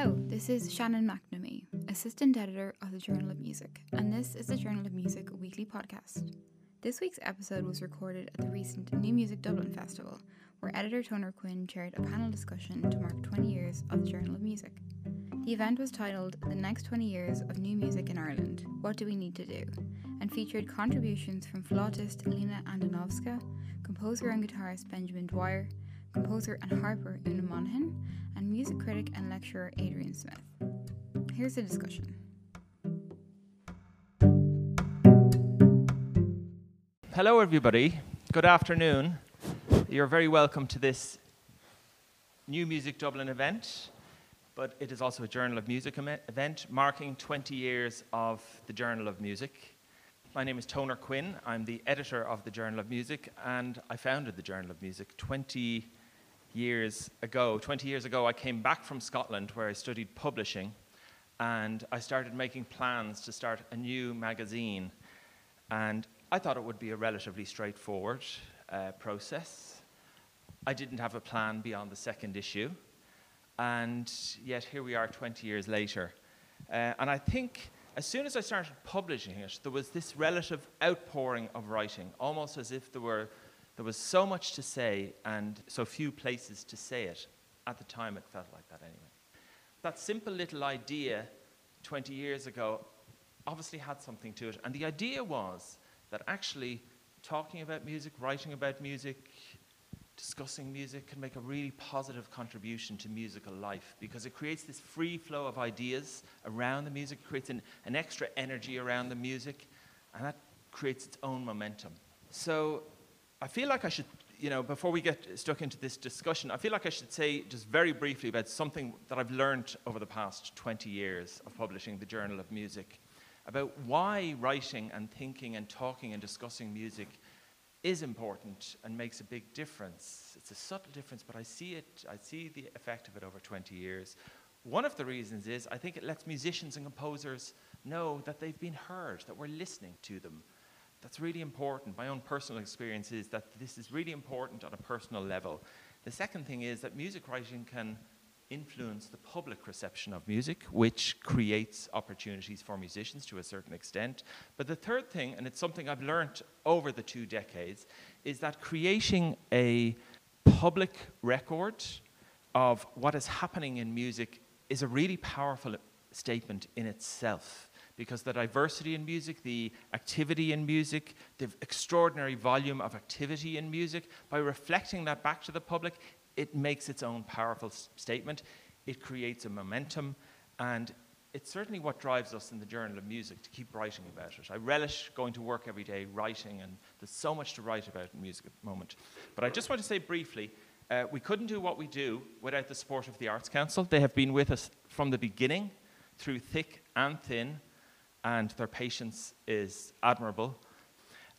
Hello, this is Shannon McNamee, Assistant Editor of the Journal of Music, and this is the Journal of Music weekly podcast. This week's episode was recorded at the recent New Music Dublin Festival, where editor Toner Quinn chaired a panel discussion to mark 20 years of the Journal of Music. The event was titled The Next 20 Years of New Music in Ireland What Do We Need to Do? and featured contributions from flautist Lina Andonovska, composer and guitarist Benjamin Dwyer, composer and harper Una Monaghan, and music critic and lecturer Adrian Smith. Here's the discussion. Hello, everybody. Good afternoon. You're very welcome to this New Music Dublin event, but it is also a Journal of Music event marking 20 years of the Journal of Music. My name is Toner Quinn. I'm the editor of the Journal of Music, and I founded the Journal of Music 20 years ago. 20 years ago, I came back from Scotland where I studied publishing, and I started making plans to start a new magazine. And I thought it would be a relatively straightforward uh, process. I didn't have a plan beyond the second issue, and yet here we are 20 years later. Uh, and I think as soon as I started publishing it, there was this relative outpouring of writing, almost as if there, were, there was so much to say and so few places to say it. At the time, it felt like that anyway. That simple little idea 20 years ago obviously had something to it. And the idea was that actually talking about music, writing about music, discussing music can make a really positive contribution to musical life because it creates this free flow of ideas around the music, creates an, an extra energy around the music, and that creates its own momentum. So I feel like I should, you know, before we get stuck into this discussion, I feel like I should say just very briefly about something that I've learned over the past 20 years of publishing the Journal of Music about why writing and thinking and talking and discussing music is important and makes a big difference. It's a subtle difference, but I see it, I see the effect of it over 20 years. One of the reasons is I think it lets musicians and composers know that they've been heard, that we're listening to them. That's really important. My own personal experience is that this is really important on a personal level. The second thing is that music writing can influence the public reception of music, which creates opportunities for musicians to a certain extent. But the third thing, and it's something I've learned over the two decades, is that creating a public record of what is happening in music is a really powerful statement in itself. Because the diversity in music, the activity in music, the extraordinary volume of activity in music, by reflecting that back to the public, it makes its own powerful statement. It creates a momentum, and it's certainly what drives us in the Journal of Music to keep writing about it. I relish going to work every day writing, and there's so much to write about in music at the moment. But I just want to say briefly uh, we couldn't do what we do without the support of the Arts Council. They have been with us from the beginning, through thick and thin, and their patience is admirable.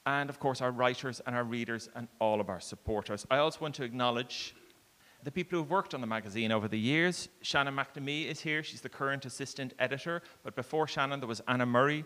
And of course, our writers and our readers and all of our supporters. I also want to acknowledge the people who've worked on the magazine over the years. Shannon McNamee is here. She's the current assistant editor. But before Shannon, there was Anna Murray.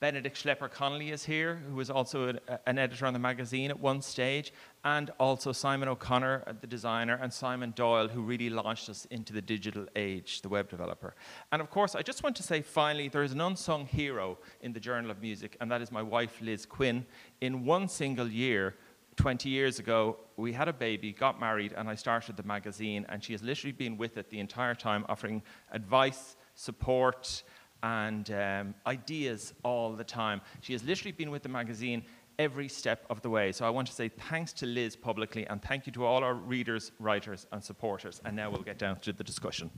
Benedict Schlepper Connolly is here, who was also an, editor on the magazine at one stage, and also Simon O'Connor, uh, the designer, and Simon Doyle, who really launched us into the digital age, the web developer. And of course, I just want to say finally, there is an unsung hero in the Journal of Music, and that is my wife, Liz Quinn. In one single year, 20 years ago, we had a baby, got married, and I started the magazine. And she has literally been with it the entire time, offering advice, support, and um, ideas all the time. She has literally been with the magazine every step of the way. So I want to say thanks to Liz publicly, and thank you to all our readers, writers, and supporters. And now we'll get down to the discussion.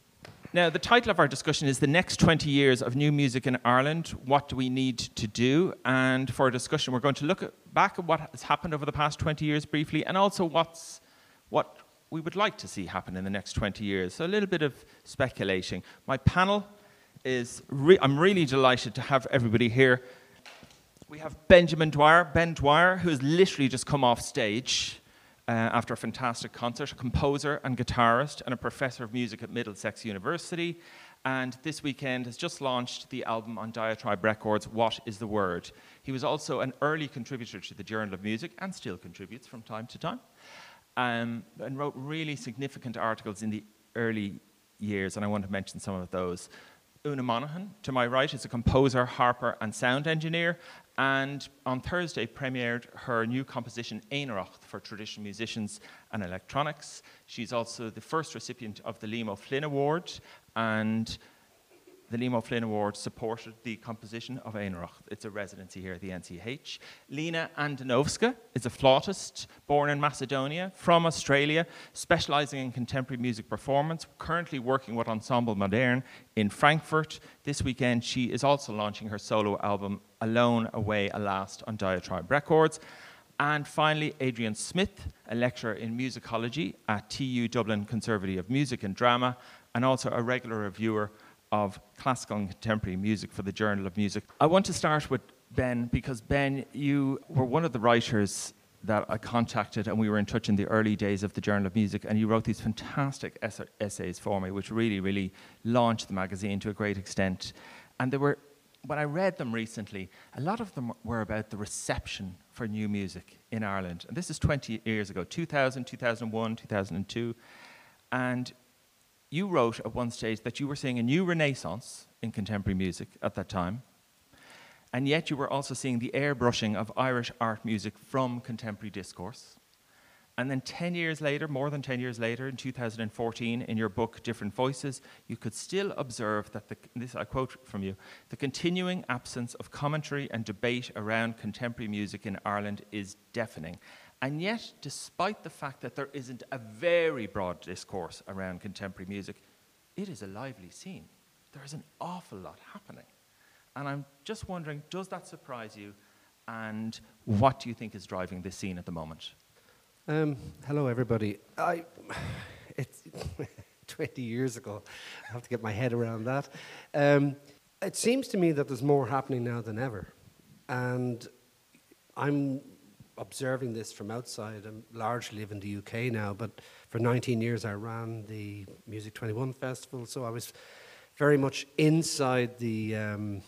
Now, the title of our discussion is The Next 20 Years of New Music in Ireland What Do We Need to Do? And for a discussion, we're going to look at, back at what has happened over the past 20 years briefly and also what's, what we would like to see happen in the next 20 years. So, a little bit of speculating. My panel is, re- I'm really delighted to have everybody here. We have Benjamin Dwyer, Ben Dwyer, who has literally just come off stage uh, after a fantastic concert, a composer and guitarist, and a professor of music at Middlesex University. And this weekend has just launched the album on Diatribe Records, What is the Word? He was also an early contributor to the Journal of Music and still contributes from time to time, um, and wrote really significant articles in the early years, and I want to mention some of those. Una Monaghan, to my right, is a composer, harper, and sound engineer, and on Thursday premiered her new composition Éineacht for traditional musicians and electronics. She's also the first recipient of the Liam O'Flynn Award, and the Liam O'Flynn Award supported the composition of Éineacht. It's a residency here at the NCH. Lina Andonovska is a flautist born in Macedonia from Australia, specializing in contemporary music performance, currently working with Ensemble Modern in Frankfurt. This weekend, she is also launching her solo album, Alone Away Alast, on Diatribe Records. And finally, Adrian Smith, a lecturer in musicology at TU Dublin Conservatory of Music and Drama, and also a regular reviewer of classical and contemporary music for the Journal of Music. I want to start with Ben because, Ben, you were one of the writers that I contacted, and we were in touch in the early days of the Journal of Music, and you wrote these fantastic essays for me, which really, really launched the magazine to a great extent. And they were, when I read them recently, a lot of them were about the reception for new music in Ireland. And this is 20 years ago 2000, 2001, 2002. And you wrote at one stage that you were seeing a new renaissance in contemporary music at that time, and yet you were also seeing the airbrushing of Irish art music from contemporary discourse. And then 10 years later, more than 10 years later, in 2014, in your book Different Voices, you could still observe that, the, this I quote from you, the continuing absence of commentary and debate around contemporary music in Ireland is deafening. And yet, despite the fact that there isn't a very broad discourse around contemporary music, it is a lively scene. There is an awful lot happening. And I'm just wondering does that surprise you? And what do you think is driving this scene at the moment? Um, hello, everybody. I, it's 20 years ago. I have to get my head around that. Um, it seems to me that there's more happening now than ever. And I'm observing this from outside. I'm largely live in the UK now, but for 19 years I ran the Music 21 Festival, so I was very much inside the um,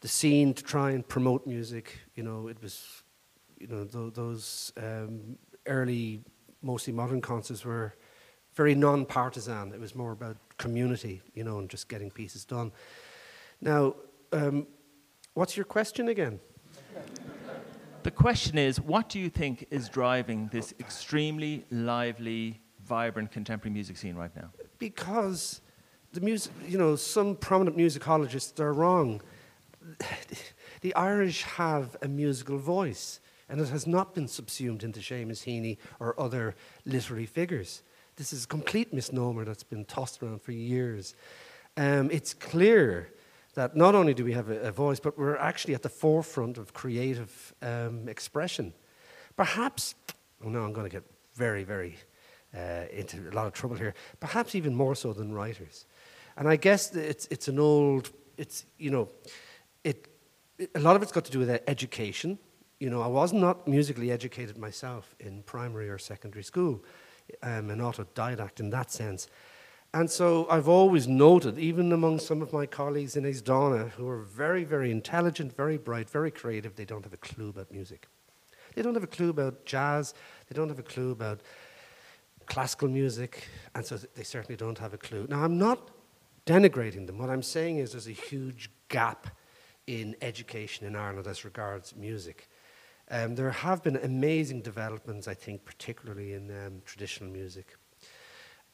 the scene to try and promote music. You know, it was, you know, th- those um, early, mostly modern concerts were very non-partisan. It was more about community, you know, and just getting pieces done. Now, um, what's your question again? the question is what do you think is driving this extremely lively, vibrant contemporary music scene right now? Because the music, you know, some prominent musicologists are wrong. the Irish have a musical voice, and it has not been subsumed into Seamus Heaney or other literary figures. This is a complete misnomer that's been tossed around for years. Um, it's clear that not only do we have a, a voice, but we're actually at the forefront of creative um, expression. Perhaps, oh no, I'm going to get very, very uh, into a lot of trouble here, perhaps even more so than writers. And I guess it's, it's an old, it's, you know, it, it, a lot of it's got to do with education. You know, I was not musically educated myself in primary or secondary school. I'm an autodidact in that sense. And so I've always noted, even among some of my colleagues in Aosdána, who are very, very intelligent, very bright, very creative, they don't have a clue about music. They don't have a clue about jazz, they don't have a clue about classical music, and so they certainly don't have a clue. Now, I'm not denigrating them. What I'm saying is there's a huge gap in education in Ireland as regards music. Um, there have been amazing developments, I think, particularly in um, traditional music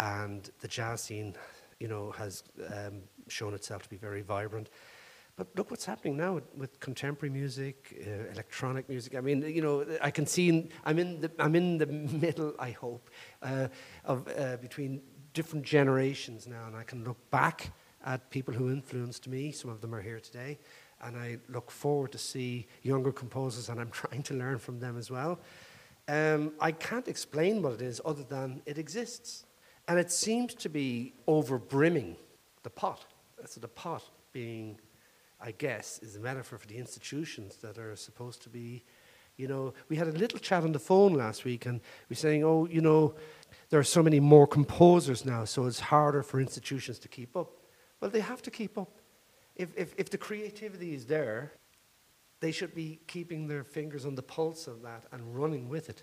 and the jazz scene, you know, has um, shown itself to be very vibrant. But look what's happening now with, contemporary music, uh, electronic music. I mean, you know, I can see in, I'm in the I'm in the middle. I hope uh, of uh, between different generations now, and I can look back at people who influenced me. Some of them are here today, and I look forward to see younger composers, and I'm trying to learn from them as well. Um, I can't explain what it is other than it exists. And it seems to be overbrimming the pot. So the pot being, I guess, is a metaphor for the institutions that are supposed to be, you know, we had a little chat on the phone last week and we are saying, oh, you know, there are so many more composers now, so it's harder for institutions to keep up. Well, they have to keep up. If, if, if the creativity is there, they should be keeping their fingers on the pulse of that and running with it.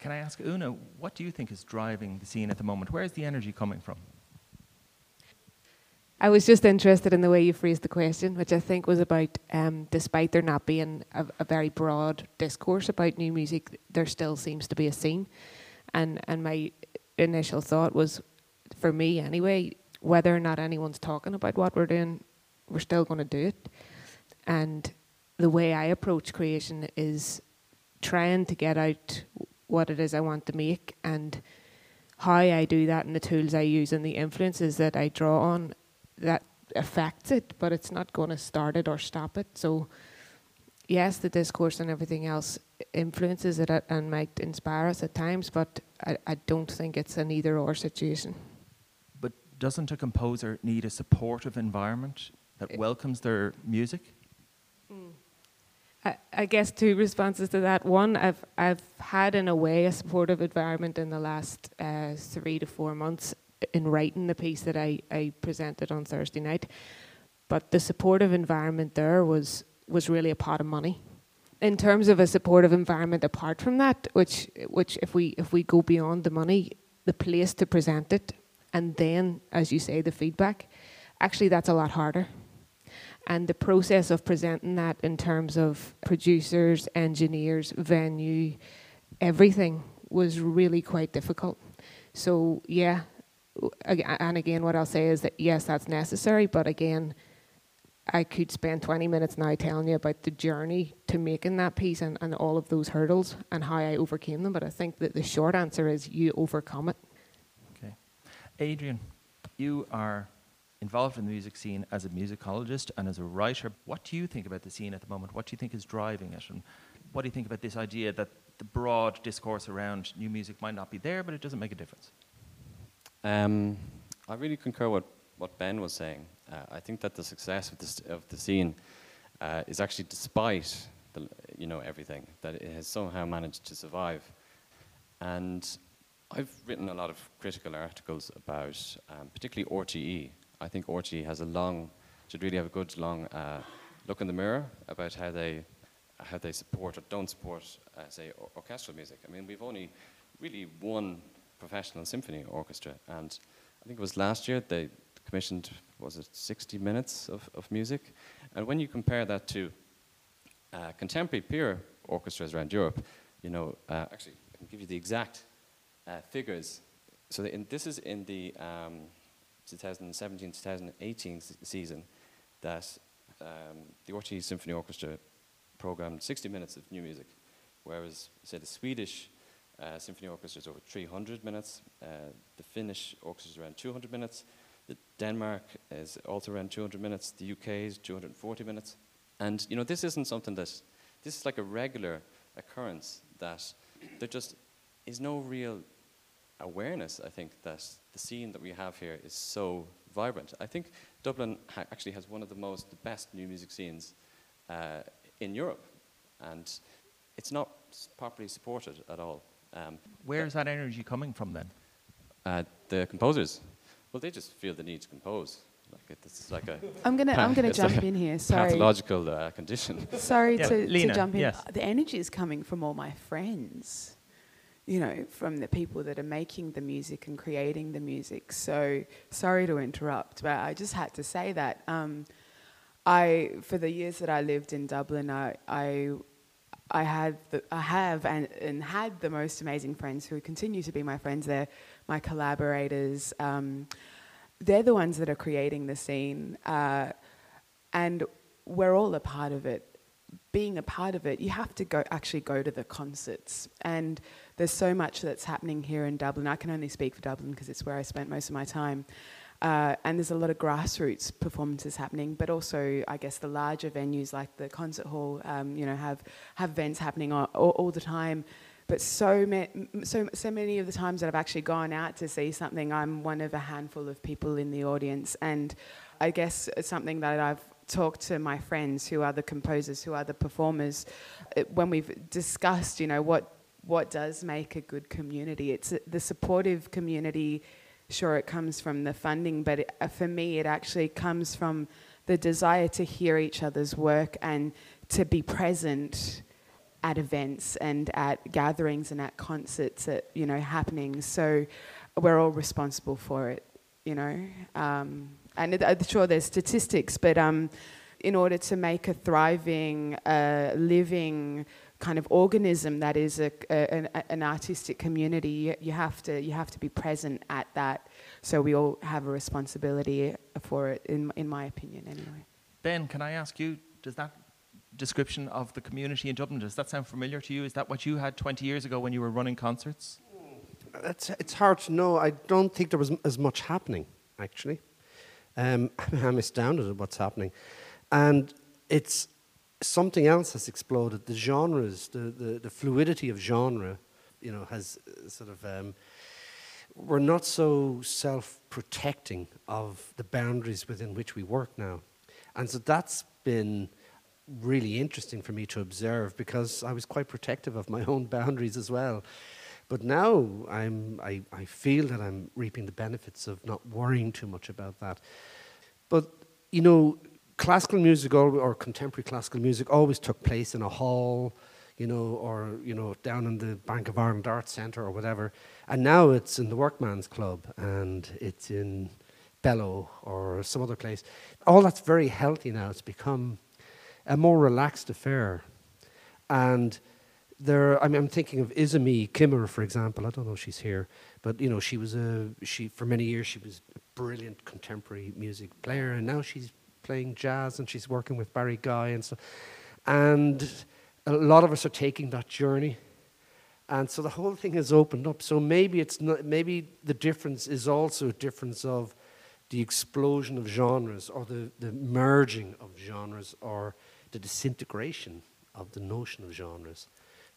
Can I ask Una, what do you think is driving the scene at the moment? Where is the energy coming from? I was just interested in the way you phrased the question, which I think was about, um, despite there not being a, a, very broad discourse about new music, there still seems to be a scene. And and my initial thought was, for me anyway, whether or not anyone's talking about what we're doing, we're still going to do it. And the way I approach creation is trying to get out what it is I want to make and how I do that and the tools I use and the influences that I draw on that affects it, but it's not going to start it or stop it. So, yes, the discourse and everything else influences it and might inspire us at times, but I, I don't think it's an either or situation. But doesn't a composer need a supportive environment that welcomes their music? Mm. I, I guess two responses to that. One, I've I've had in a way a supportive environment in the last uh, three to four months in writing the piece that I, I presented on Thursday night. But the supportive environment there was was really a pot of money. In terms of a supportive environment apart from that, which which if we if we go beyond the money, the place to present it and then, as you say, the feedback, actually that's a lot harder and the process of presenting that in terms of producers, engineers, venue, everything was really quite difficult. So, yeah, and again, what I'll say is that yes, that's necessary, but again, I could spend 20 minutes now telling you about the journey to making that piece and, and all of those hurdles and how I overcame them. But I think that the short answer is you overcome it. Okay. Adrian, you are involved in the music scene as a musicologist and as a writer. What do you think about the scene at the moment? What do you think is driving it? And what do you think about this idea that the broad discourse around new music might not be there, but it doesn't make a difference? Um, I really concur with what Ben was saying. Uh, I think that the success of, this, of the scene uh, is actually despite the, you know everything that it has somehow managed to survive. And I've written a lot of critical articles about, um, particularly RTE, I think RTE has a long, should really have a good long uh, look in the mirror about how they, how they support or don't support, uh, say, or- orchestral music. I mean, we've only really one professional symphony orchestra, and I think it was last year they commissioned, was it 60 minutes of, of music? And when you compare that to uh, contemporary peer orchestras around Europe, you know, uh, actually, I can give you the exact uh, figures. So in, this is in the um, 2017-2018 season that um, the RTE Symphony Orchestra programmed 60 minutes of new music, whereas, say, the Swedish uh, Symphony Orchestra is over 300 minutes, uh, the Finnish orchestra is around 200 minutes, the Denmark is also around 200 minutes, the UK is 240 minutes. And, you know, this isn't something that, this is like a regular occurrence that there just is no real awareness, I think, that the scene that we have here is so vibrant. I think Dublin ha actually has one of the most, the best new music scenes uh, in Europe, and it's not properly supported at all. Um, Where is that energy coming from then? Uh, the composers, well, they just feel the need to compose. Like it's like a. I'm gonna I'm gonna jump like in here. Sorry. Pathological uh, condition. Sorry yeah, to, Lina, to jump in. yes. The energy is coming from all my friends you know, from the people that are making the music and creating the music. So sorry to interrupt, but I just had to say that. Um, I, for the years that I lived in Dublin, I, I, I had, the, I have and, and had the most amazing friends who continue to be my friends. They're my collaborators. Um, they're the ones that are creating the scene, uh, and we're all a part of it being a part of it, you have to go actually go to the concerts. And there's so much that's happening here in Dublin. I can only speak for Dublin because it's where I spent most of my time. Uh, and there's a lot of grassroots performances happening, but also I guess the larger venues like the concert hall, um, you know, have have events happening all, all, all the time. But so, ma- so so many of the times that I've actually gone out to see something, I'm one of a handful of people in the audience, and I guess it's something that I've talk to my friends who are the composers, who are the performers, when we've discussed, you know, what what does make a good community, it's the supportive community. Sure, it comes from the funding, but it, uh, for me, it actually comes from the desire to hear each other's work and to be present at events and at gatherings and at concerts at you know happenings. So we're all responsible for it, you know. Um, and I'm sure there's statistics, but um, in order to make a thriving, uh, living kind of organism that is a, a, an, an artistic community, you, you have to you have to be present at that. So we all have a responsibility for it, in in my opinion, anyway. Ben, can I ask you? Does that description of the community in Dublin does that sound familiar to you? Is that what you had 20 years ago when you were running concerts? It's, it's hard to know. I don't think there was m- as much happening, actually. Um, I'm astounded at what's happening. And it's something else has exploded. The genres, the, the, the fluidity of genre, you know, has uh, sort of. Um, we're not so self protecting of the boundaries within which we work now. And so that's been really interesting for me to observe because I was quite protective of my own boundaries as well. But now I'm, I, I feel that I'm reaping the benefits of not worrying too much about that. But, you know, classical music or, or contemporary classical music always took place in a hall, you know, or, you know, down in the Bank of Ireland Arts Centre or whatever. And now it's in the Workman's Club and it's in Bello or some other place. All that's very healthy now. It's become a more relaxed affair. And there, I mean, I'm thinking of Izumi Kimura, for example. I don't know if she's here, but you know, she was a she for many years. She was a brilliant contemporary music player, and now she's playing jazz and she's working with Barry Guy and so. And a lot of us are taking that journey, and so the whole thing has opened up. So maybe it's not. Maybe the difference is also a difference of the explosion of genres, or the the merging of genres, or the disintegration of the notion of genres.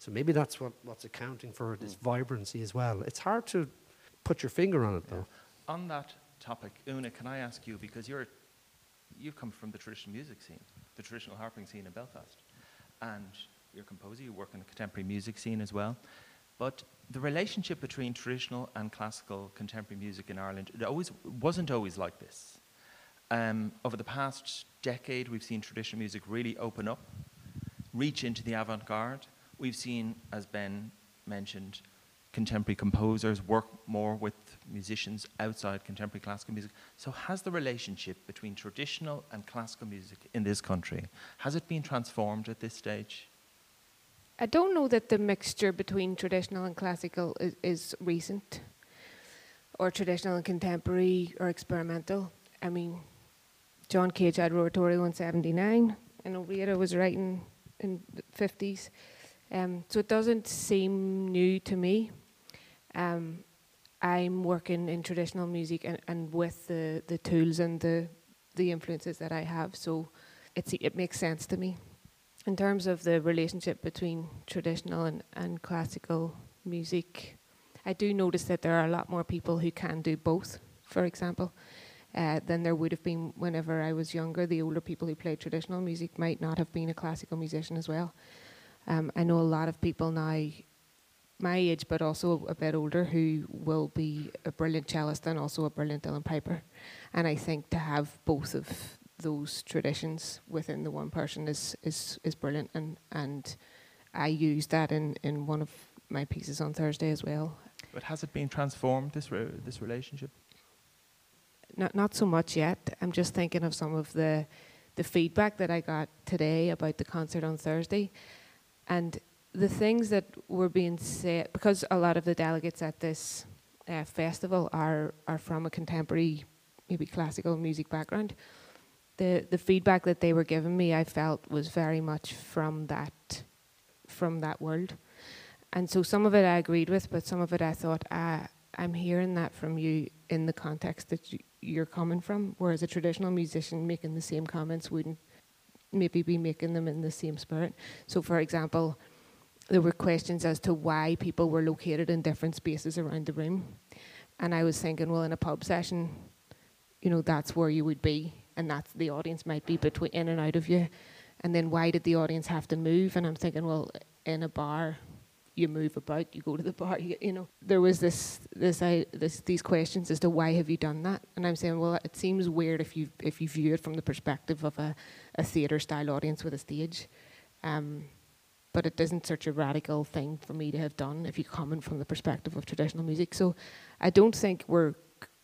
So maybe that's what, what's accounting for this vibrancy as well. It's hard to put your finger on it, though. On that topic, Una, can I ask you because you're you've come from the traditional music scene, the traditional harping scene in Belfast, and you're a composer. You work in the contemporary music scene as well. But the relationship between traditional and classical contemporary music in Ireland it always wasn't always like this. Um, over the past decade, we've seen traditional music really open up, reach into the avant-garde. We've seen, as Ben mentioned, contemporary composers work more with musicians outside contemporary classical music. So has the relationship between traditional and classical music in this country, has it been transformed at this stage? I don't know that the mixture between traditional and classical is, is recent, or traditional and contemporary, or experimental. I mean, John Cage had Roaratorio in 79, and O'Riordan was writing in the 50s. Um, so it doesn't seem new to me. Um, I'm working in traditional music and, and with the, the tools and the, the influences that I have, so it's, it makes sense to me. In terms of the relationship between traditional and, and classical music, I do notice that there are a lot more people who can do both, for example, uh, than there would have been whenever I was younger. The older people who played traditional music might not have been a classical musician as well. Um, I know a lot of people now, my age, but also a bit older, who will be a brilliant cellist and also a brilliant uilleann piper. And I think to have both of those traditions within the one person is is, is brilliant. And and I use that in, in one of my pieces on Thursday as well. But has it been transformed, this, re- this relationship? Not not so much yet. I'm just thinking of some of the the feedback that I got today about the concert on Thursday, and the things that were being said because a lot of the delegates at this uh, festival are are from a contemporary, maybe classical music background. The the feedback that they were giving me, I felt was very much from that from that world, and so some of it I agreed with, but some of it I thought, ah, I'm hearing that from you in the context that you, you're coming from, whereas a traditional musician making the same comments wouldn't maybe be making them in the same spirit. So, for example, there were questions as to why people were located in different spaces around the room. And I was thinking, well, in a pub session, you know, that's where you would be, and that's the audience might be between in and out of you. And then why did the audience have to move? And I'm thinking, well, in a bar, you move about, you go to the bar, you, you know. There was this, this, I, this, these questions as to why have you done that? And I'm saying, well, it seems weird if you, if you view it from the perspective of a, a theatre style audience with a stage. Um, but it isn't such a radical thing for me to have done if you come coming from the perspective of traditional music. So I don't think we're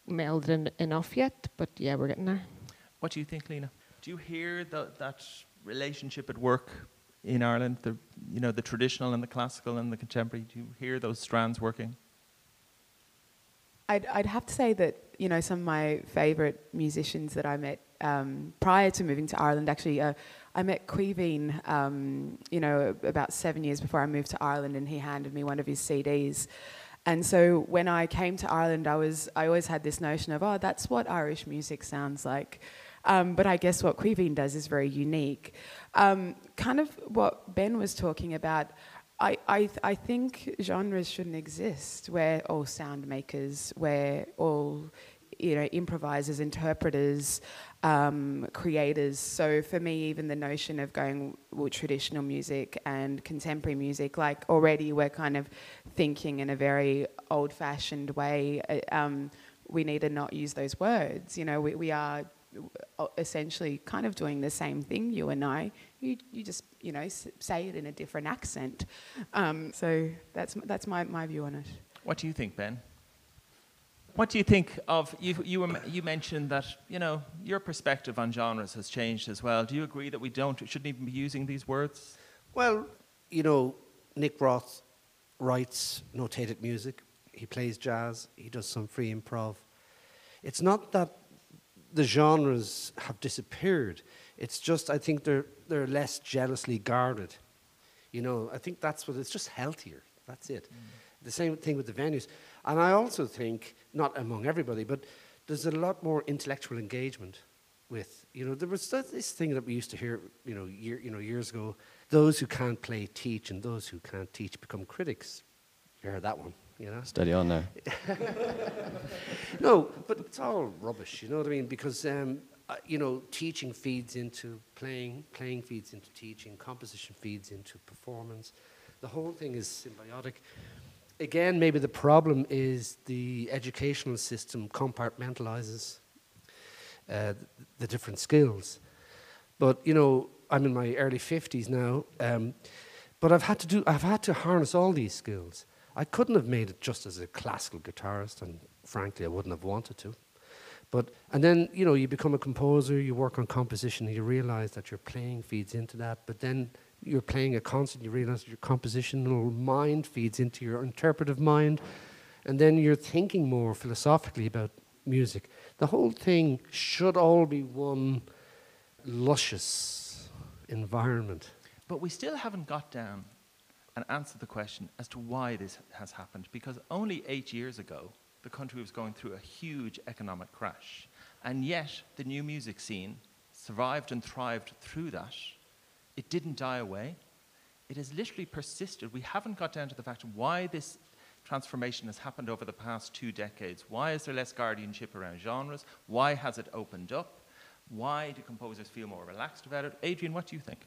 melded in enough yet, but yeah, we're getting there. What do you think, Lina? Do you hear the, that relationship at work in Ireland? The you know the traditional and the classical and the contemporary. Do you hear those strands working? I'd, I'd have to say that you know some of my favourite musicians that I met um, prior to moving to Ireland. Actually, uh, I met Caoimhín, um, you know, about seven years before I moved to Ireland, and he handed me one of his CDs. And so when I came to Ireland, I was I always had this notion of oh, that's what Irish music sounds like. Um, but I guess what Caoimhín does is very unique. Um, kind of what Ben was talking about. I, I, I think genres shouldn't exist We're all sound makers, We're all you know, improvisers, interpreters, um, creators. So for me, even the notion of going with traditional music and contemporary music, like already we're kind of thinking in a very old-fashioned way. Uh, um, we need to not use those words. You know, we, we are essentially kind of doing the same thing, you and I. You, you just, you know, say it in a different accent. Um, so that's, that's my, my view on it. What do you think, Ben? What do you think of, you, you, were, you mentioned that, you know, your perspective on genres has changed as well. Do you agree that we don't, shouldn't even be using these words? Well, you know, Nick Roth writes notated music. He plays jazz. He does some free improv. It's not that the genres have disappeared. It's just I think they're they're less jealously guarded. You know, I think that's what it's just healthier. That's it. Mm. The same thing with the venues. And I also think, not among everybody, but there's a lot more intellectual engagement with, you know, there was this thing that we used to hear, you know, year, you know, years ago, those who can't play teach and those who can't teach become critics. You heard that one, you know? Steady on now. no, but it's all rubbish, you know what I mean? Because, um, uh, you know, teaching feeds into playing, playing feeds into teaching, composition feeds into performance. The whole thing is symbiotic again, maybe the problem is the educational system compartmentalizes uh, the different skills. But you know, I'm in my early 50s now, um, but I've had to do, I've had to harness all these skills. I couldn't have made it just as a classical guitarist, and frankly, I wouldn't have wanted to. But and then you know, you become a composer, you work on composition, and you realize that your playing feeds into that. But then you're playing a concert, you realize that your compositional mind feeds into your interpretive mind, and then you're thinking more philosophically about music. The whole thing should all be one luscious environment. But we still haven't got down and answer the question as to why this has happened, because only eight years ago, the country was going through a huge economic crash, and yet the new music scene survived and thrived through that it didn't die away. It has literally persisted. We haven't got down to the fact of why this transformation has happened over the past two decades. Why is there less guardianship around genres? Why has it opened up? Why do composers feel more relaxed about it? Adrian, what do you think?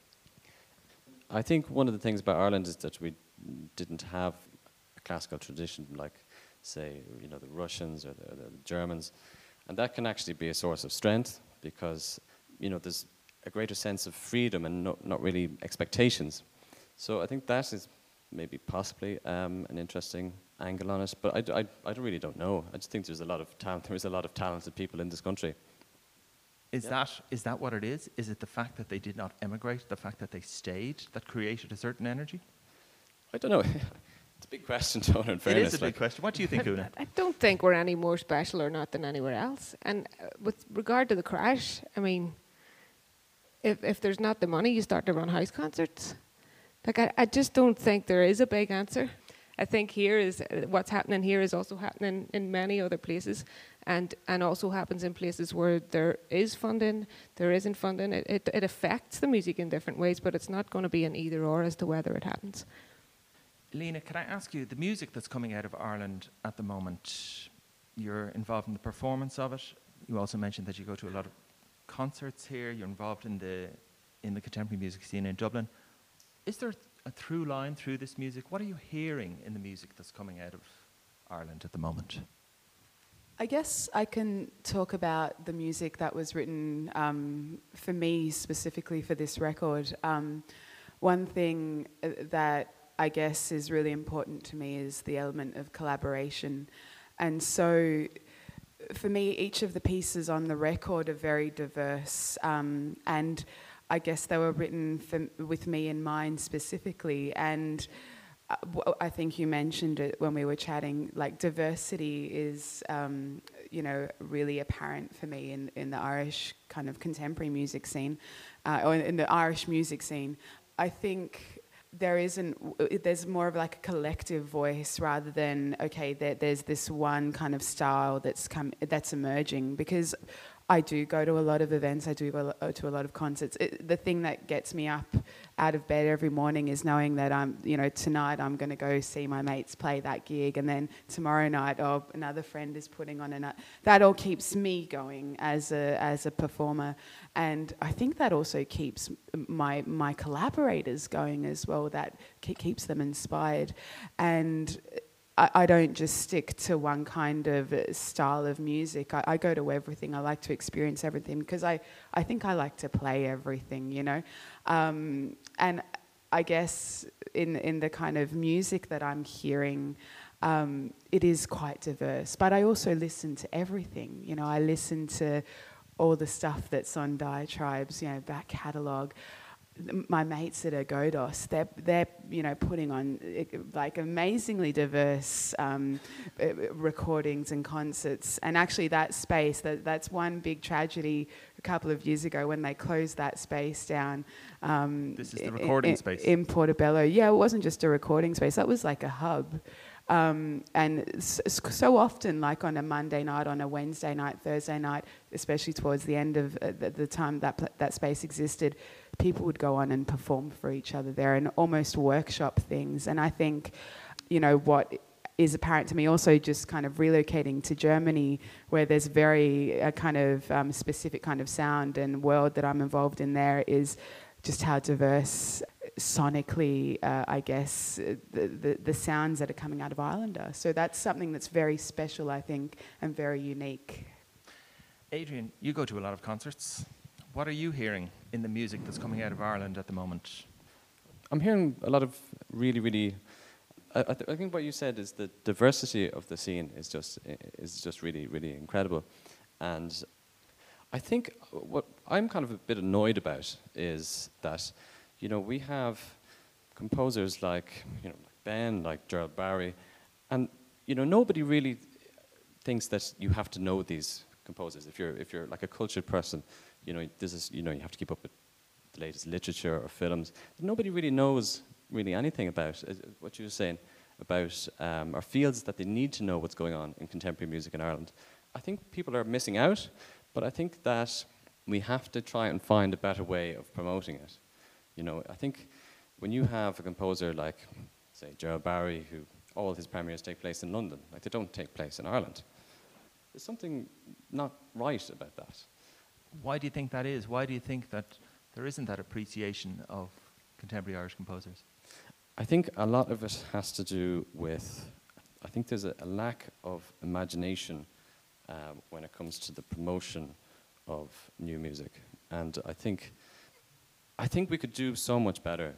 I think one of the things about Ireland is that we didn't have a classical tradition like, say, you know, the Russians or the, the Germans, and that can actually be a source of strength because, you know, there's a greater sense of freedom and not, not really expectations. So I think that is maybe possibly um, an interesting angle on it. But I, I, I really don't know. I just think there's a lot of talent. There is a lot of talented people in this country. Is yeah. that is that what it is? Is it the fact that they did not emigrate, the fact that they stayed, that created a certain energy? I don't know. it's a big question, Tone, in fairness. It is a big question. What do you think, Una? I don't think we're any more special or not than anywhere else. And uh, with regard to the crash, I mean, if, if there's not the money, you start to run house concerts. Like, I, I just don't think there is a big answer. I think here is uh, what's happening here is also happening in many other places, and and also happens in places where there is funding, there isn't funding. It it, it affects the music in different ways, but it's not going to be an either or as to whether it happens. Lina, can I ask you the music that's coming out of Ireland at the moment? You're involved in the performance of it. You also mentioned that you go to a lot of concerts here. You're involved in the in the contemporary music scene in Dublin. Is there a through line through this music? What are you hearing in the music that's coming out of Ireland at the moment? I guess I can talk about the music that was written um, for me specifically for this record. Um, one thing uh, that I guess is really important to me is the element of collaboration. And so for me, each of the pieces on the record are very diverse, um, and I guess they were written for, with me in mind specifically. And I think you mentioned it when we were chatting. Like diversity is, um, you know, really apparent for me in, in the Irish kind of contemporary music scene, uh, or in the Irish music scene. I think there isn't there's more of like a collective voice rather than okay there, there's this one kind of style that's come that's emerging because I do go to a lot of events. I do go uh, to a lot of concerts. It, the thing that gets me up out of bed every morning is knowing that I'm, you know, tonight I'm going to go see my mates play that gig, and then tomorrow night, oh, another friend is putting on another. That all keeps me going as a as a performer, and I think that also keeps my my collaborators going as well. That keeps them inspired, and I, I don't just stick to one kind of uh, style of music. I, I go to everything. I like to experience everything because I, I think I like to play everything, you know. Um, and I guess in in the kind of music that I'm hearing, um, it is quite diverse. But I also listen to everything. You know, I listen to all the stuff that's on Diatribes, you know, back catalogue my mates at Ergodos, they're, they're you know putting on eh, like amazingly diverse um, eh, recordings and concerts. And actually, that space that that's one big tragedy. A couple of years ago, when they closed that space down, um, this is the recording in, space in Portobello. Yeah, it wasn't just a recording space; that was like a hub. Um, and so often, like on a Monday night, on a Wednesday night, Thursday night, especially towards the end of uh, the, the, time that that space existed, people would go on and perform for each other there and almost workshop things. And I think, you know, what is apparent to me also just kind of relocating to Germany, where there's very a kind of um, specific kind of sound and world that I'm involved in there is just how diverse sonically, uh, I guess, uh, the, the, the, sounds that are coming out of Islander. So that's something that's very special, I think, and very unique. Adrian, you go to a lot of concerts. What are you hearing in the music that's coming out of Ireland at the moment? I'm hearing a lot of really, really. I, th- I think what you said is the diversity of the scene is just is just really, really incredible, and I think what I'm kind of a bit annoyed about is that, you know, we have composers like, you know, like Ben, like Gerald Barry, and, you know, nobody really thinks that you have to know these composers. If you're, if you're like a cultured person, you know, this is, you know, you have to keep up with the latest literature or films. Nobody really knows really anything about uh, what you were saying about um, or feels that they need to know what's going on in contemporary music in Ireland. I think people are missing out but I think that we have to try and find a better way of promoting it. You know, I think when you have a composer like, say, Gerald Barry, who all his premieres take place in London, like they don't take place in Ireland, there's something not right about that. Why do you think that is? Why do you think that there isn't that appreciation of contemporary Irish composers? I think a lot of it has to do with, I think there's a, a lack of imagination um, when it comes to the promotion of new music. And I think, I think we could do so much better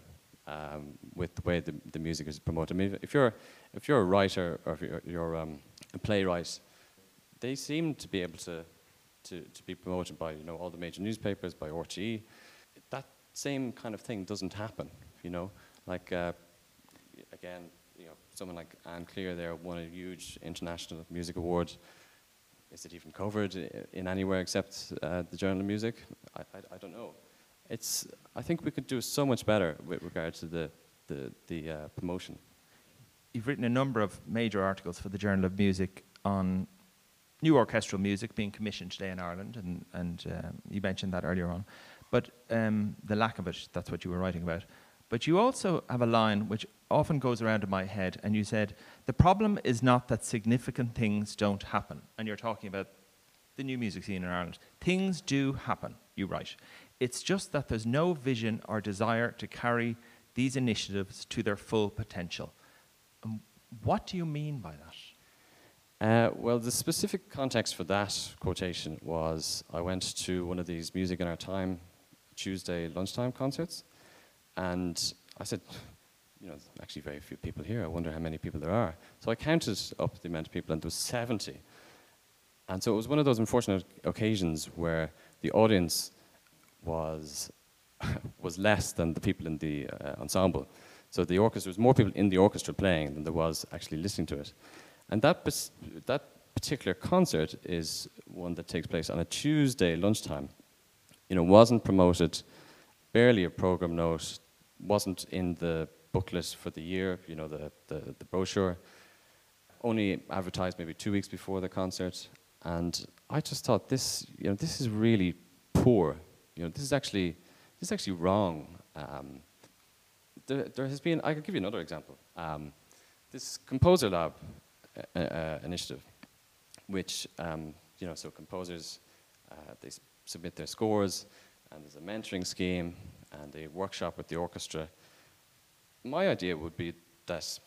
um, with the way the, the music is promoted. I mean, if you're, if you're a writer or if you're, you're um, a playwright, they seem to be able to, to, to be promoted by you know, all the major newspapers, by RTE. That same kind of thing doesn't happen, you know. Like, uh, again, you know, someone like Ann Cleare there won a huge international music award is it even covered in anywhere except uh, the Journal of Music? I, I, I, don't know. It's, I think we could do so much better with regard to the, the, the uh, promotion. You've written a number of major articles for the Journal of Music on new orchestral music being commissioned today in Ireland, and, and um, you mentioned that earlier on. But um, the lack of it, that's what you were writing about. But you also have a line which often goes around in my head, and you said, The problem is not that significant things don't happen. And you're talking about the new music scene in Ireland. Things do happen, you write. It's just that there's no vision or desire to carry these initiatives to their full potential. Um, what do you mean by that? Uh, well, the specific context for that quotation was I went to one of these Music in Our Time Tuesday lunchtime concerts, and I said, you know, actually very few people here. I wonder how many people there are. So I counted up the amount of people, and there was 70. And so it was one of those unfortunate occasions where the audience was, was less than the people in the uh, ensemble. So the orchestra, there was more people in the orchestra playing than there was actually listening to it. And that, that particular concert is one that takes place on a Tuesday lunchtime. You know, wasn't promoted, barely a program note, wasn't in the booklet for the year, you know, the, the, the brochure, only advertised maybe two weeks before the concert. And I just thought this, you know, this is really poor. You know, this is actually, this is actually wrong. Um, there, there, has been, I could give you another example. Um, this Composer Lab uh, initiative, which, um, you know, so composers, uh, they submit their scores, and there's a mentoring scheme, and they workshop with the orchestra. My idea would be that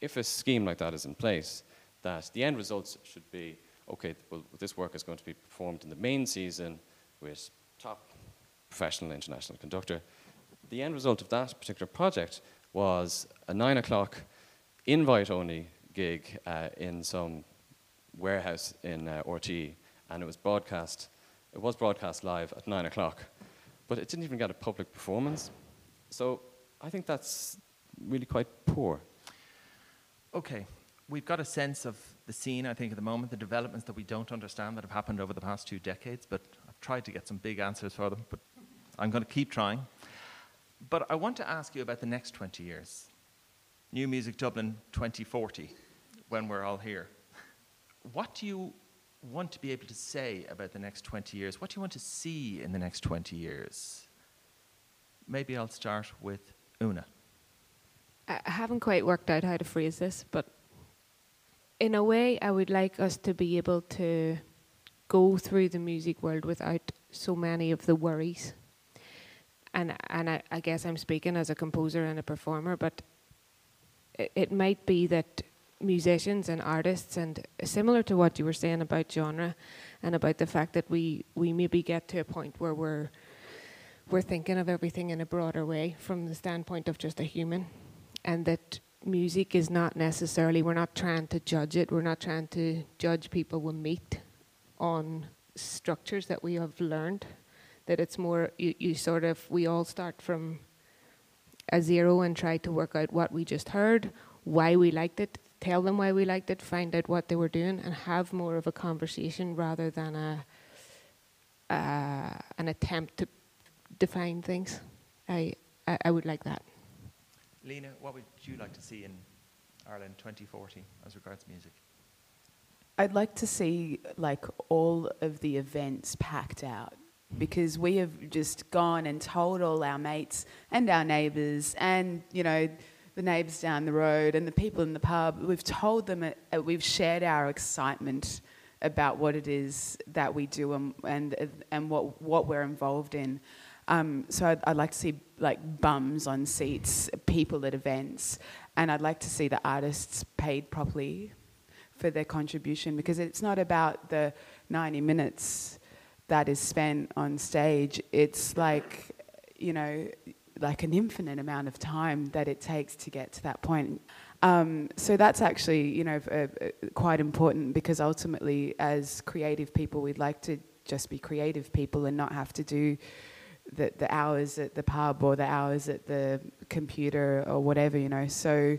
if a scheme like that is in place, that the end results should be, okay, well, this work is going to be performed in the main season with top professional international conductor. The end result of that particular project was a nine o'clock invite-only gig uh, in some warehouse in uh, and it was broadcast. It was broadcast live at nine o'clock, but it didn't even get a public performance. So I think that's really quite poor. Okay, we've got a sense of the scene, I think, at the moment, the developments that we don't understand that have happened over the past two decades, but I've tried to get some big answers for them, but I'm going to keep trying. But I want to ask you about the next 20 years. New Music Dublin 2040, when we're all here. What do you want to be able to say about the next 20 years? What do you want to see in the next 20 years? Maybe I'll start with Una. I haven't quite worked out how to phrase this, but in a way, I would like us to be able to go through the music world without so many of the worries. And and I, I guess I'm speaking as a composer and a performer, but it, it might be that musicians and artists, and similar to what you were saying about genre, and about the fact that we we maybe get to a point where we're we're thinking of everything in a broader way from the standpoint of just a human and that music is not necessarily, we're not trying to judge it, we're not trying to judge people we meet on structures that we have learned. That it's more, you, you sort of, we all start from a zero and try to work out what we just heard, why we liked it, tell them why we liked it, find out what they were doing, and have more of a conversation rather than a uh, an attempt to define things. I, I, I would like that. Lina, what would you like to see in Ireland 2040 as regards music? I'd like to see like all of the events packed out because we have just gone and told all our mates and our neighbours and you know the neighbours down the road and the people in the pub we've told them uh, we've shared our excitement about what it is that we do and and, and what what we're involved in um, so I'd, I'd, like to see like bums on seats, people at events, and I'd like to see the artists paid properly for their contribution because it's not about the 90 minutes that is spent on stage. It's like, you know, like an infinite amount of time that it takes to get to that point. Um, so that's actually, you know, uh, quite important because ultimately, as creative people, we'd like to just be creative people and not have to do the, the hours at the pub or the hours at the computer or whatever, you know. So,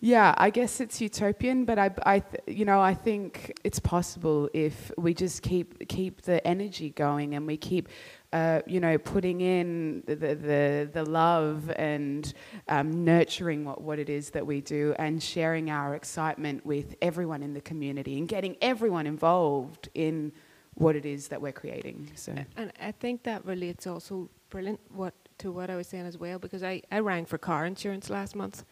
yeah, I guess it's utopian, but I, I you know, I think it's possible if we just keep keep the energy going and we keep, uh, you know, putting in the the, the love and um, nurturing what, what it is that we do and sharing our excitement with everyone in the community and getting everyone involved in what it is that we're creating. So, and I think that relates also brilliant what to what I was saying as well because I I rang for car insurance last month,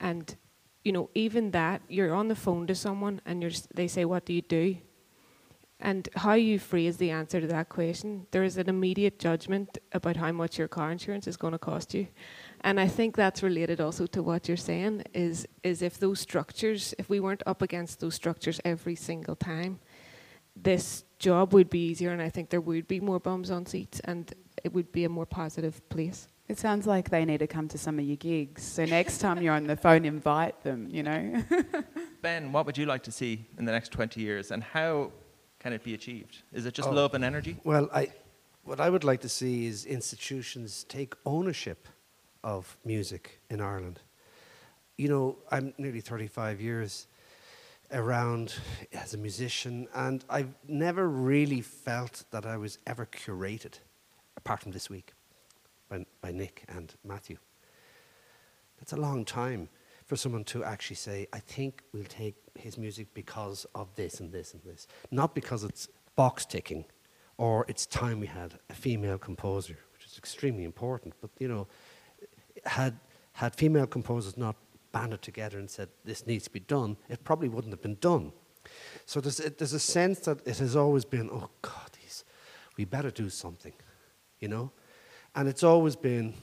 and you know even that you're on the phone to someone and you're they say what do you do, and how you phrase the answer to that question, there is an immediate judgment about how much your car insurance is going to cost you. And I think that's related also to what you're saying is is if those structures, if we weren't up against those structures every single time, this job would be easier, and I think there would be more bums on seats, and it would be a more positive place. It sounds like they need to come to some of your gigs. So next time you're on the phone, invite them, you know. ben, what would you like to see in the next 20 years, and how can it be achieved? Is it just Oh. love and energy? Well, I, what I would like to see is institutions take ownership of music in Ireland. You know, I'm nearly 35 years around as a musician, and I've never really felt that I was ever curated, apart from this week, by, by Nick and Matthew. That's a long time for someone to actually say, I think we'll take his music because of this and this and this. Not because it's box ticking or it's time we had a female composer, which is extremely important. But, you know, had, had female composers not banded together and said, this needs to be done, it probably wouldn't have been done. So there's a, there's a sense that it has always been, oh God, these, we better do something, you know? And it's always been,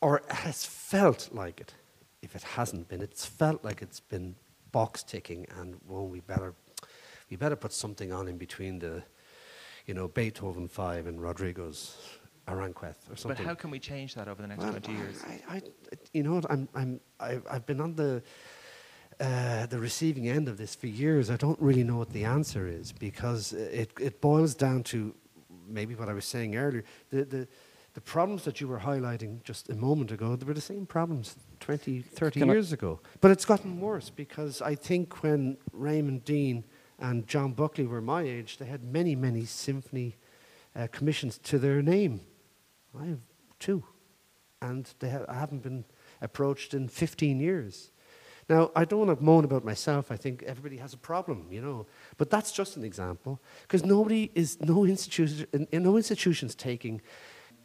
or has felt like it. If it hasn't been, it's felt like it's been box ticking, and well, we better, we better put something on in between the, you know, Beethoven Five and Rodrigo's Aranjuez or something. But how can we change that over the next Well, 20 years? I, I, you know what? I'm, I'm, I've, I've been on the, uh, the receiving end of this for years. I don't really know what the answer is because it, it boils down to maybe what I was saying earlier. The, the, the problems that you were highlighting just a moment ago, they were the same problems 20, 30 Can I- years ago. But it's gotten worse because I think when Raymond Deane and John Buckley were my age, they had many, many symphony uh, commissions to their name. I have two and they ha- I haven't been approached in 15 years. Now, I don't want to moan about myself. I think everybody has a problem, you know. But that's just an example, because nobody is, no institution, in- in no institution's taking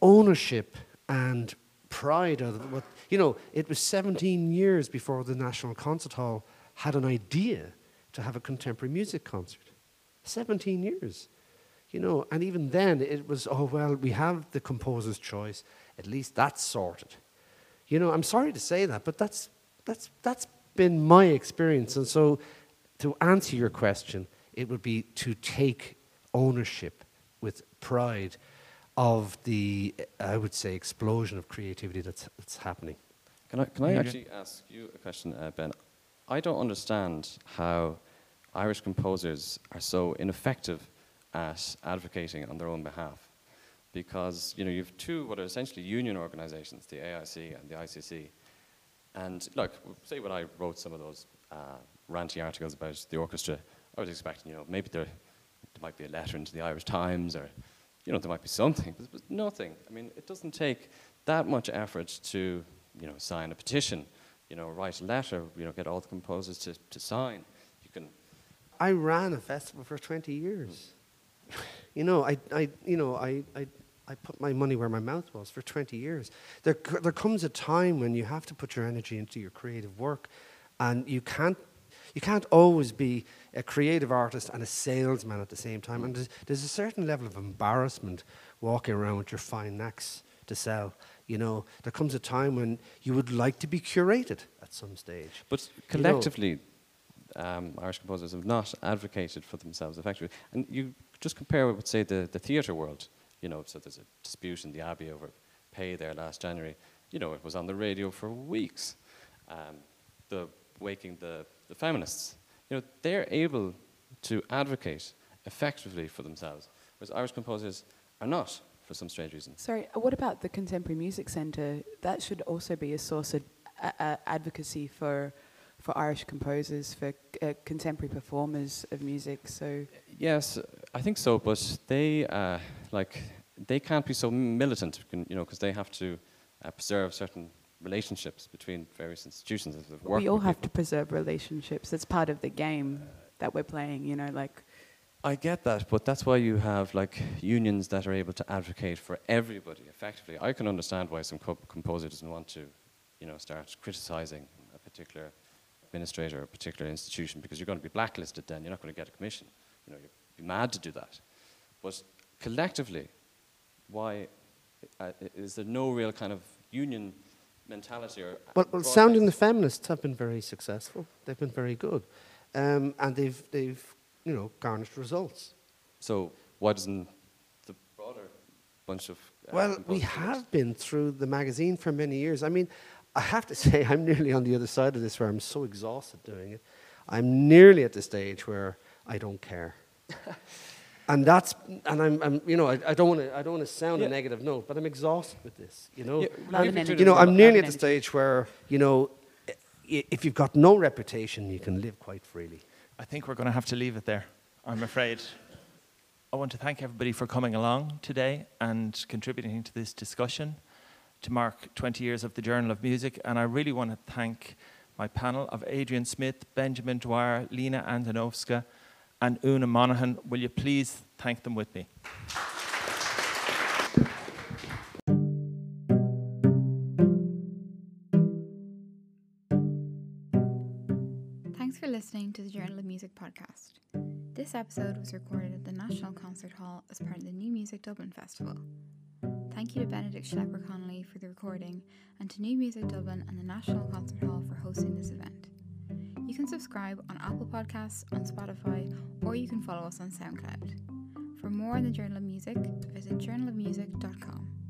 ownership and pride of what, you know, it was 17 years before the National Concert Hall had an idea to have a contemporary music concert. 17 years. You know, and even then it was, oh, well, we have the composer's choice. At least that's sorted. You know, I'm sorry to say that, but that's, that's, that's been my experience. And so, to answer your question, it would be to take ownership with pride of the, I would say, explosion of creativity that's, that's happening. Can I, can I actually ask you a question, uh, Ben? I don't understand how Irish composers are so ineffective at advocating on their own behalf. Because you know, you have two what are essentially union organizations, the AIC and the ICC. And look, say when I wrote some of those uh, ranty articles about the orchestra, I was expecting, you know, maybe there, there might be a letter into the Irish Times or, you know, there might be something. But nothing. I mean, it doesn't take that much effort to, you know, sign a petition, you know, write a letter, you know, get all the composers to, to sign. You can, I ran a festival for 20 years. You know, I, I, you know, I, I, I put my money where my mouth was for 20 years. There, there comes a time when you have to put your energy into your creative work, and you can't, you can't always be a creative artist and a salesman at the same time. And there's, there's a certain level of embarrassment walking around with your fine necks to sell. You know, there comes a time when you would like to be curated at some stage. but You know- collectively, um, Irish composers have not advocated for themselves effectively. And you just compare with, say, the, the theatre world. You know, so there's a dispute in the Abbey over pay there last January. You know, it was on the radio for weeks. Um, the waking the, the feminists. You know, they're able to advocate effectively for themselves, whereas Irish composers are not for some strange reason. Sorry, uh, what about the Contemporary Music Centre? That should also be a source of uh, uh, advocacy for for Irish composers, for uh, contemporary performers of music. So Yes, I think so, but they uh, like they can't be so militant, you know, because they have to uh, preserve certain relationships between various institutions. we all have to preserve relationships. That's part of the game that we're playing. You know, like I get that, but that's why you have like unions that are able to advocate for everybody effectively. I can understand why some co- composer doesn't want to, you know, start criticizing a particular administrator or a particular institution because you're going to be blacklisted. Then you're not going to get a commission. You know, you'd be mad to do that. But collectively, why uh, is there no real kind of union mentality or Well, well Sounding the Feminists have been very successful. They've been very good. Um, and they've, they've, you know, garnished results. So why doesn't the broader bunch of uh, Well, we have been through the magazine for many years. I mean, I have to say, I'm nearly on the other side of this where I'm so exhausted doing it. I'm nearly at the stage where I don't care. and that's and I'm, I'm you know I, I don't want to I don't want to sound Yeah. a negative note, but I'm exhausted with this. You know, Yeah, you and can energy. do you know I'm nearly at the stage where you know if you've got no reputation, you can live quite freely. I think we're going to have to leave it there, I'm afraid. I want to thank everybody for coming along today and contributing to this discussion to mark 20 years of the Journal of Music. And I really want to thank my panel of Adrian Smith, Benjamin Dwyer, Lina Andonovska, and Una Monaghan. Will you please thank them with me? Thanks for listening to the Journal of Music podcast. This episode was recorded at the National Concert Hall as part of the New Music Dublin Festival. Thank you to Benedict Schlepper Connolly for the recording and to New Music Dublin and the National Concert Hall for hosting this event. You can subscribe on Apple Podcasts, on Spotify, or you can follow us on SoundCloud. For more on the Journal of Music, visit journalofmusic.com.